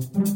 thank you.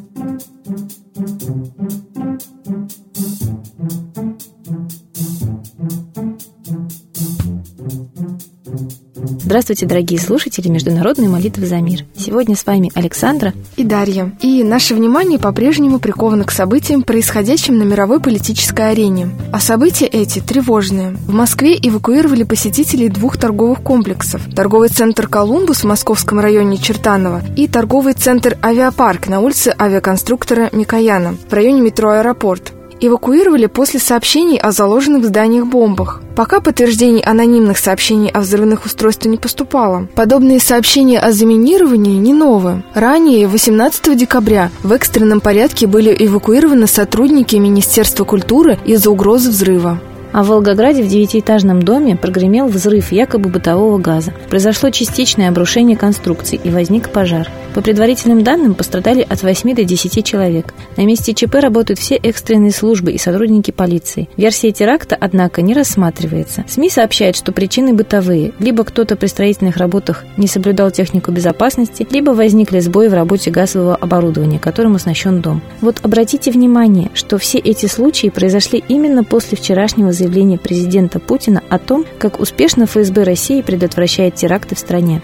Здравствуйте, дорогие слушатели Международной молитвы за мир. Сегодня с вами Александра и Дарья. И наше внимание по-прежнему приковано к событиям, происходящим на мировой политической арене. А события эти тревожные. В Москве эвакуировали посетителей двух торговых комплексов. Торговый центр «Колумбус» в московском районе Чертаново и торговый центр «Авиапарк» на улице авиаконструктора Микояна в районе метро «Аэропорт» эвакуировали после сообщений о заложенных в зданиях бомбах. Пока подтверждений анонимных сообщений о взрывных устройствах не поступало. Подобные сообщения о заминировании не новые. Ранее, 18 декабря, в экстренном порядке были эвакуированы сотрудники Министерства культуры из-за угрозы взрыва. А в Волгограде в девятиэтажном доме прогремел взрыв якобы бытового газа. Произошло частичное обрушение конструкций и возник пожар. По предварительным данным, пострадали от 8 до 10 человек. На месте ЧП работают все экстренные службы и сотрудники полиции. Версия теракта, однако, не рассматривается. СМИ сообщают, что причины бытовые. Либо кто-то при строительных работах не соблюдал технику безопасности, либо возникли сбои в работе газового оборудования, которым оснащен дом. Вот обратите внимание, что все эти случаи произошли именно после вчерашнего заявления президента Путина о том, как успешно ФСБ России предотвращает теракты в стране.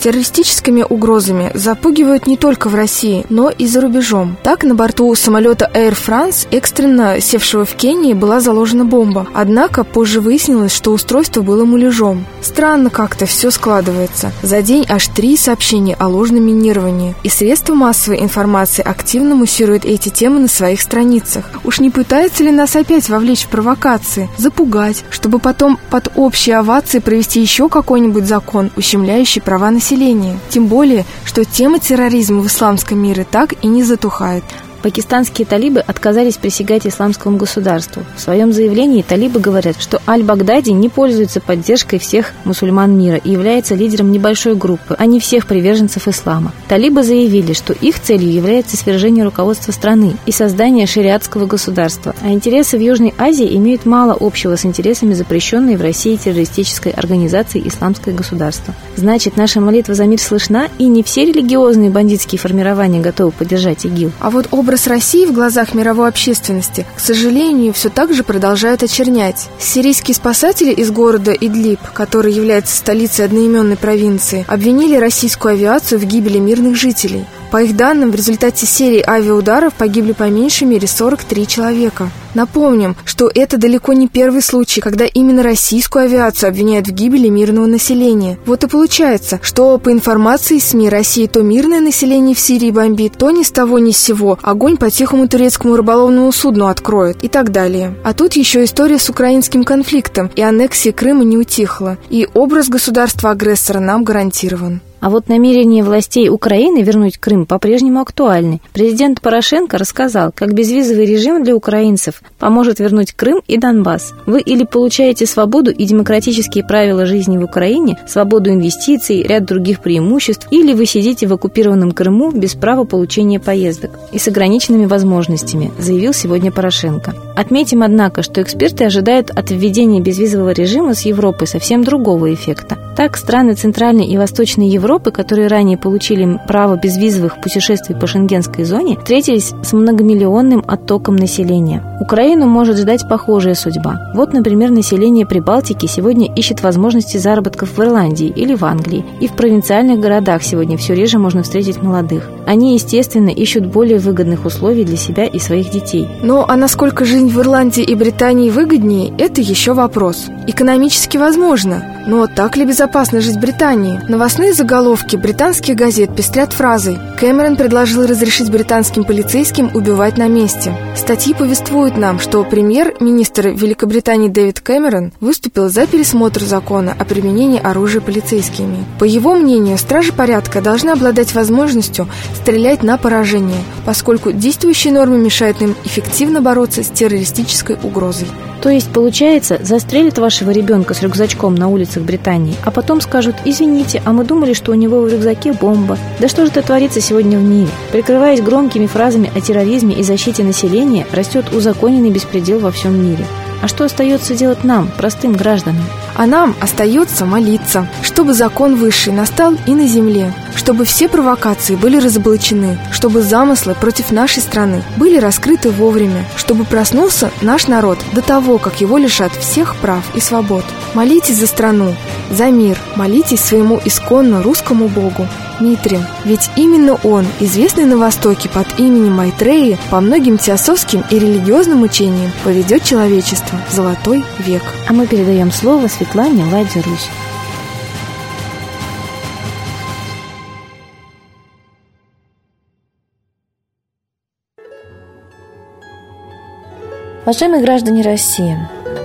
Террористическими угрозами запугивают не только в России, но и за рубежом. Так, на борту самолета Air France, экстренно севшего в Кении, была заложена бомба. Однако позже выяснилось, что устройство было муляжом. Странно как-то все складывается. За день аж три сообщения о ложном минировании. И средства массовой информации активно муссируют эти темы на своих страницах. Уж не пытаются ли нас опять вовлечь в провокации, запугать, чтобы потом под общие овации провести еще какой-нибудь закон, ущемляющий права населения? Населения. Тем более, что тема терроризма в исламском мире так и не затухает. Пакистанские талибы отказались присягать исламскому государству. В своем заявлении талибы говорят, что Аль-Багдади не пользуется поддержкой всех мусульман мира и является лидером небольшой группы, а не всех приверженцев ислама. Талибы заявили, что их целью является свержение руководства страны и создание шариатского государства, а интересы в Южной Азии имеют мало общего с интересами запрещенной в России террористической организации «Исламское государство». Значит, наша молитва за мир слышна, и не все религиозные бандитские формирования готовы поддержать ИГИЛ. А вот образ Образ России в глазах мировой общественности, к сожалению, все так же продолжает очернять. Сирийские спасатели из города Идлиб, который является столицей одноименной провинции, обвинили российскую авиацию в гибели мирных жителей. По их данным, в результате серии авиаударов погибли по меньшей мере 43 человека. Напомним, что это далеко не первый случай, когда именно российскую авиацию обвиняют в гибели мирного населения. Вот и получается, что по информации СМИ России то мирное население в Сирии бомбит, то ни с того ни с сего огонь по тихому турецкому рыболовному судну откроет и так далее. А тут еще история с украинским конфликтом и аннексия Крыма не утихла, и образ государства-агрессора нам гарантирован. А вот намерение властей Украины вернуть Крым по-прежнему актуальны. Президент Порошенко рассказал, как безвизовый режим для украинцев поможет вернуть Крым и Донбасс. Вы или получаете свободу и демократические правила жизни в Украине, свободу инвестиций, ряд других преимуществ, или вы сидите в оккупированном Крыму без права получения поездок и с ограниченными возможностями, заявил сегодня Порошенко. Отметим, однако, что эксперты ожидают от введения безвизового режима с Европой совсем другого эффекта. Так, страны Центральной и Восточной Европы Европы, которые ранее получили право безвизовых путешествий по шенгенской зоне, встретились с многомиллионным оттоком населения. Украину может ждать похожая судьба. Вот, например, население Прибалтики сегодня ищет возможности заработков в Ирландии или в Англии. И в провинциальных городах сегодня все реже можно встретить молодых. Они, естественно, ищут более выгодных условий для себя и своих детей. Ну, а насколько жизнь в Ирландии и Британии выгоднее, это еще вопрос. Экономически возможно, но так ли безопасно жить в Британии? Новостные заголовки британских газет пестрят фразой «Кэмерон предложил разрешить британским полицейским убивать на месте». Статьи повествуют нам, что премьер-министр Великобритании Дэвид Кэмерон выступил за пересмотр закона о применении оружия полицейскими. По его мнению, стражи порядка должны обладать возможностью стрелять на поражение, поскольку действующие нормы мешают им эффективно бороться с террористической угрозой. То есть, получается, застрелят вашего ребенка с рюкзачком на улицах Британии, а потом скажут «Извините, а мы думали, что у него в рюкзаке бомба». Да что же это творится сегодня в мире? Прикрываясь громкими фразами о терроризме и защите населения, растет узаконенный беспредел во всем мире. А что остается делать нам, простым гражданам? А нам остается молиться, чтобы закон высший настал и на земле, чтобы все провокации были разоблачены, чтобы замыслы против нашей страны были раскрыты вовремя, чтобы проснулся наш народ до того, как его лишат всех прав и свобод. Молитесь за страну, за мир, молитесь своему исконно русскому богу. Митре, ведь именно он, известный на Востоке под именем Майтреи, по многим теософским и религиозным учениям поведет человечество в золотой век. А мы передаем слово Светлане Ладе Русь. Уважаемые граждане России,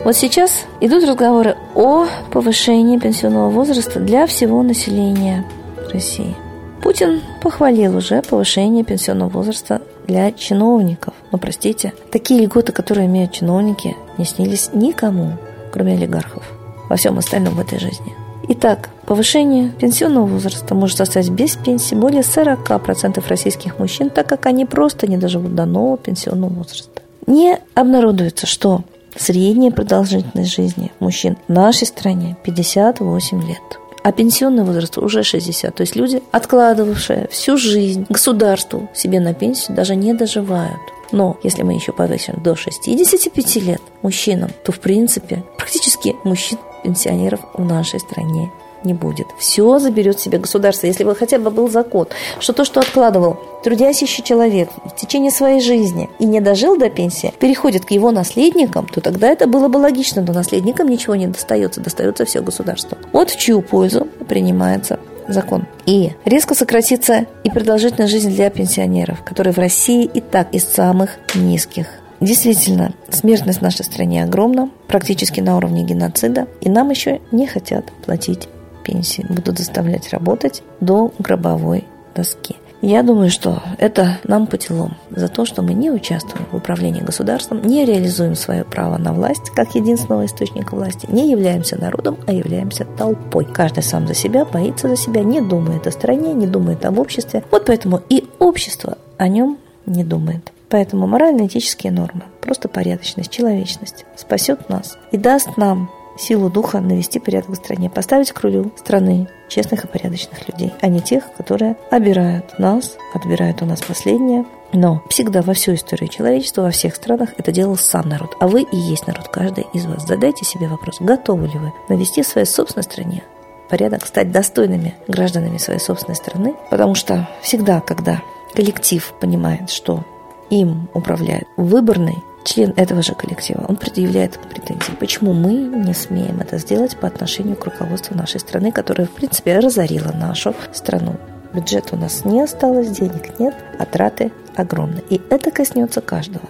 вот сейчас идут разговоры о повышении пенсионного возраста для всего населения России. Путин похвалил уже повышение пенсионного возраста для чиновников. Но, простите, такие льготы, которые имеют чиновники, не снились никому, кроме олигархов, во всем остальном в этой жизни. Итак, повышение пенсионного возраста может составить без пенсии более 40% российских мужчин, так как они просто не доживут до нового пенсионного возраста. Не обнародуется, что средняя продолжительность жизни мужчин в нашей стране 58 лет а пенсионный возраст уже 60. То есть люди, откладывавшие всю жизнь государству себе на пенсию, даже не доживают. Но если мы еще повысим до 65 лет мужчинам, то в принципе практически мужчин-пенсионеров в нашей стране не будет. Все заберет себе государство. Если бы хотя бы был закон, что то, что откладывал трудящийся человек в течение своей жизни и не дожил до пенсии, переходит к его наследникам, то тогда это было бы логично, но наследникам ничего не достается, достается все государству. Вот в чью пользу принимается закон. И резко сократится и продолжительность жизни для пенсионеров, которые в России и так из самых низких. Действительно, смертность в нашей стране огромна, практически на уровне геноцида, и нам еще не хотят платить пенсии, будут заставлять работать до гробовой доски. Я думаю, что это нам по делам за то, что мы не участвуем в управлении государством, не реализуем свое право на власть как единственного источника власти, не являемся народом, а являемся толпой. Каждый сам за себя, боится за себя, не думает о стране, не думает об обществе. Вот поэтому и общество о нем не думает. Поэтому морально-этические нормы, просто порядочность, человечность спасет нас и даст нам силу духа навести порядок в стране, поставить к рулю страны честных и порядочных людей, а не тех, которые обирают нас, отбирают у нас последнее. Но всегда во всю историю человечества, во всех странах это делал сам народ. А вы и есть народ, каждый из вас. Задайте себе вопрос, готовы ли вы навести в своей собственной стране порядок, стать достойными гражданами своей собственной страны, потому что всегда, когда коллектив понимает, что им управляет выборный член этого же коллектива, он предъявляет претензии. Почему мы не смеем это сделать по отношению к руководству нашей страны, которая, в принципе, разорила нашу страну? Бюджета у нас не осталось, денег нет, а траты огромны. И это коснется каждого.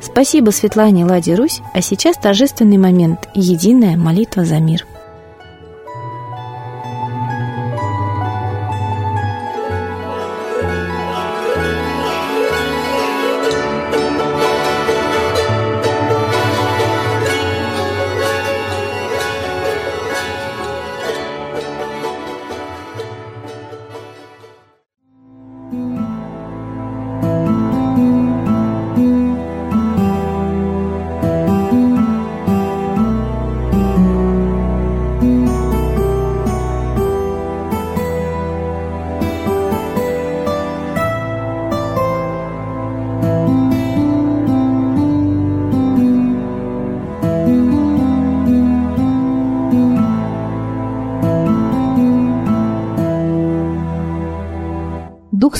Спасибо Светлане Ладе Русь, а сейчас торжественный момент – единая молитва за мир –